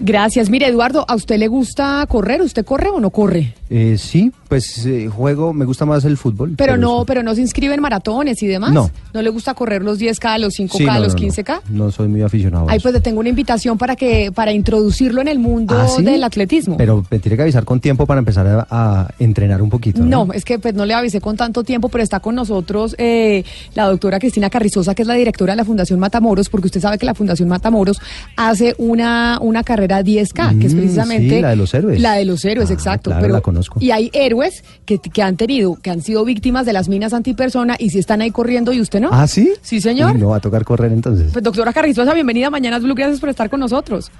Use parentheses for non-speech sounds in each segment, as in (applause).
Gracias. Mire, Eduardo, ¿a usted le gusta correr? ¿Usted corre o no corre? Eh, sí, pues eh, juego, me gusta más el fútbol. Pero no, eso. pero no se inscribe en maratones y demás. No. ¿No le gusta correr los 10K, los 5K, Sí, no, los no, no. 15K? No soy muy aficionado. a Ay, eso. pues le tengo una invitación para que para introducirlo en el mundo ¿Ah, sí? del atletismo. Pero me tiene que avisar con tiempo para empezar a, a entrenar un poquito. no, ¿no? es que pues no le avisé con tanto tiempo, pero está con nosotros eh, la doctora Cristina Carrizosa, que es la directora de la Fundación Matamoros, porque usted sabe que la Fundación Matamoros hace una, una carrera 10K, que es Mm, precisamente... sí, la de los héroes. La de los héroes, Ah, exacto. claro, pero, la conozco. Y hay héroes que, que han tenido, que han sido víctimas de las minas antipersona y si están ahí corriendo y usted no. ¿Ah, sí? Sí, señor. Uy, no va a tocar correr entonces. Pues doctora Carrizosa, bienvenida a Mañanas Blue, gracias por estar con nosotros.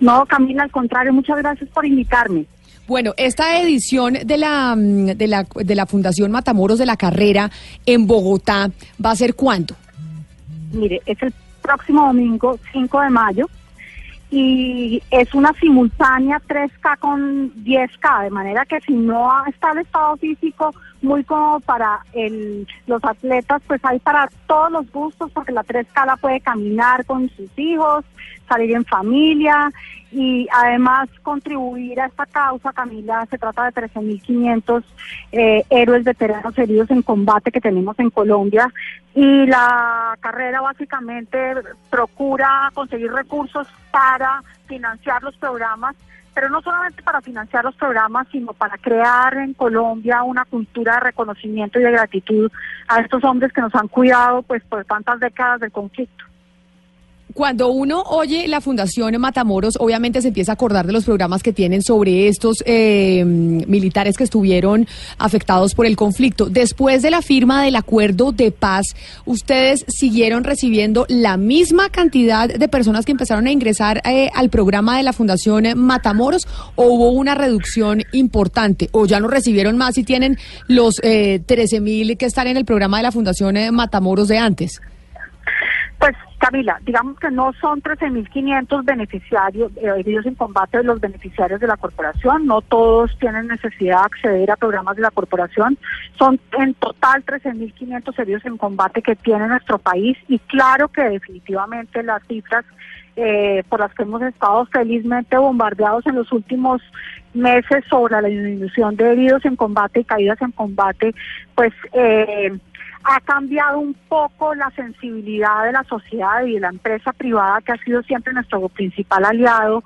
No, Camila, al contrario, muchas gracias por invitarme. Bueno, esta edición de la, mm, de la, de la Fundación Matamoros de la Carrera en Bogotá va a ser cuándo? Mire, es el próximo domingo, 5 de mayo, y es una simultánea 3K con 10K, de manera que si no está el estado físico muy cómodo para el, los atletas, pues hay para todos los gustos, porque la 3K la puede caminar con sus hijos, salir en familia y además contribuir a esta causa, Camila, se trata de 13.500 eh, héroes veteranos heridos en combate que tenemos en Colombia. Y la carrera básicamente procura conseguir recursos para financiar los programas, pero no solamente para financiar los programas, sino para crear en Colombia una cultura de reconocimiento y de gratitud a estos hombres que nos han cuidado pues por tantas décadas del conflicto. Cuando uno oye la Fundación Matamoros, obviamente se empieza a acordar de los programas que tienen sobre estos eh, militares que estuvieron afectados por el conflicto. Después de la firma del acuerdo de paz, ¿ustedes siguieron recibiendo la misma cantidad de personas que empezaron a ingresar eh, al programa de la Fundación Matamoros o hubo una reducción importante? ¿O ya no recibieron más y tienen los eh, 13 mil que están en el programa de la Fundación eh, Matamoros de antes? Pues Camila, digamos que no son 13.500 beneficiarios eh, heridos en combate de los beneficiarios de la corporación, no todos tienen necesidad de acceder a programas de la corporación, son en total 13.500 heridos en combate que tiene nuestro país y claro que definitivamente las cifras eh, por las que hemos estado felizmente bombardeados en los últimos meses sobre la disminución de heridos en combate y caídas en combate, pues eh, ha cambiado un poco la sensibilidad de la sociedad y de la empresa privada que ha sido siempre nuestro principal aliado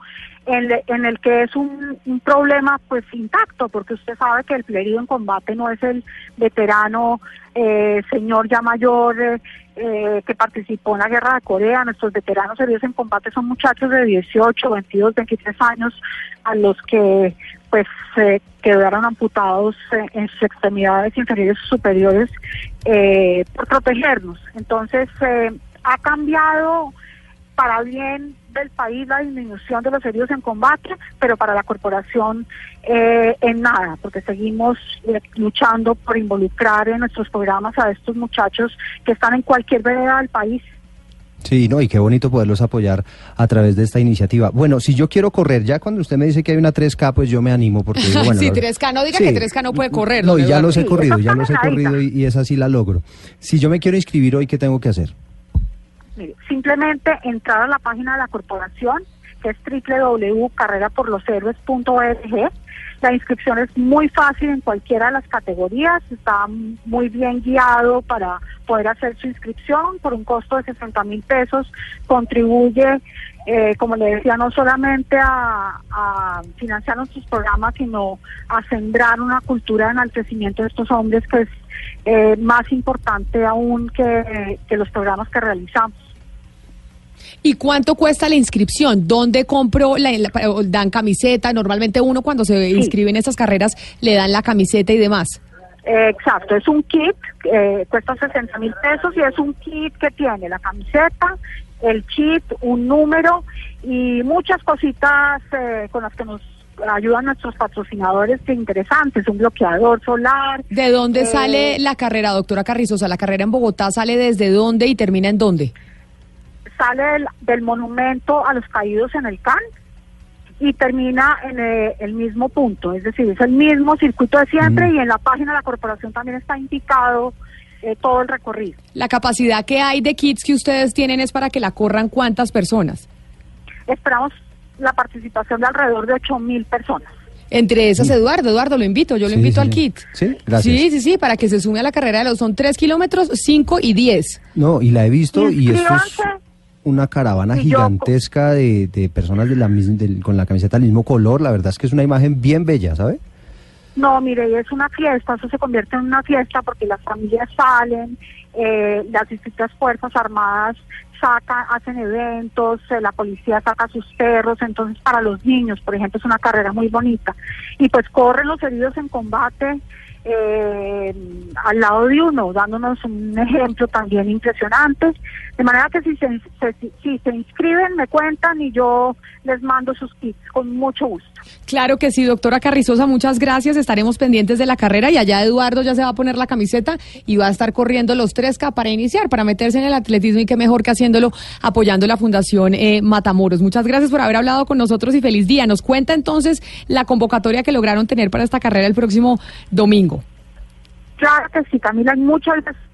en, le- en el que es un, problema pues intacto porque usted sabe que el herido en combate no es el veterano eh, señor ya mayor eh, eh, que participó en la guerra de Corea nuestros veteranos heridos en combate son muchachos de 18, 22, 23 años a los que pues eh, quedaron amputados en sus extremidades inferiores y superiores eh, por protegernos. Entonces, ha cambiado para bien del país la disminución de los heridos en combate, pero para la corporación eh, en nada, porque seguimos eh, luchando por involucrar en nuestros programas a estos muchachos que están en cualquier vereda del país. Sí, no, y qué bonito poderlos apoyar a través de esta iniciativa. Bueno, si yo quiero correr, ya cuando usted me dice que hay una 3K, pues yo me animo porque digo, (laughs) bueno. sí, la- 3K, no diga Sí. que 3K no puede correr. No, y ya los he Sí, corrido, esa ya los he corrido y, y esa sí la logro. Si yo me quiero inscribir hoy, ¿qué tengo que hacer? Mire, simplemente entrar a la página de la corporación, que es www.carreraporloshéroes.org. La inscripción es muy fácil en cualquiera de las categorías, está muy bien guiado para poder hacer su inscripción por un costo de 60 mil pesos. Contribuye, eh, como le decía, no solamente a, financiar nuestros programas, sino a sembrar una cultura de enaltecimiento de estos hombres que es eh, más importante aún que, que los programas que realizamos. ¿Y cuánto cuesta la inscripción? ¿Dónde compro? La, dan camiseta. Normalmente uno cuando se inscribe en estas carreras le dan la camiseta y demás. Eh, exacto, es un kit, eh, cuesta 60 mil pesos y es un kit que tiene la camiseta, el chip, un número y muchas cositas eh, con las que nos ayudan nuestros patrocinadores que interesantes, un bloqueador solar. ¿De dónde eh, sale la carrera, doctora Carrizosa? ¿La carrera en Bogotá sale desde dónde y termina en dónde? Sale del, del monumento a los caídos en el CAN y termina en eh, el mismo punto, es decir, es el mismo circuito de siempre y en la página de la corporación también está indicado eh, todo el recorrido. La capacidad que hay de kits que ustedes tienen es para que la corran cuántas personas. Esperamos la participación de alrededor de 8 mil personas. Entre esas, Eduardo, Eduardo, lo invito, yo lo Sí, invito sí. al kit. Sí, gracias. Sí, sí, sí, para que se sume a la carrera de los, son tres kilómetros, cinco y diez. No, y la he visto y esto es. Una caravana gigantesca de, de personas de la del- con la camiseta del mismo color. La verdad es que es una imagen bien bella, ¿sabe? No, mire, es una fiesta, eso se convierte en una fiesta porque las familias salen, eh, las distintas fuerzas armadas sacan, hacen eventos, eh, la policía saca sus perros, entonces para los niños, por ejemplo, es una carrera muy bonita. Y pues corren los heridos en combate eh, al lado de uno, dándonos un ejemplo también impresionante. De manera que si se, si se inscriben, me cuentan y yo les mando sus kits con mucho gusto. Claro que sí, doctora Carrizosa, muchas gracias. Estaremos pendientes de la carrera y allá Eduardo ya se va a poner la camiseta y va a estar corriendo los 3K para iniciar, para meterse en el atletismo y qué mejor que haciéndolo apoyando la Fundación eh, Matamoros. Muchas gracias por haber hablado con nosotros y feliz día. Nos cuenta entonces la convocatoria que lograron tener para esta carrera el próximo domingo. Claro que sí, Camila, muchas gracias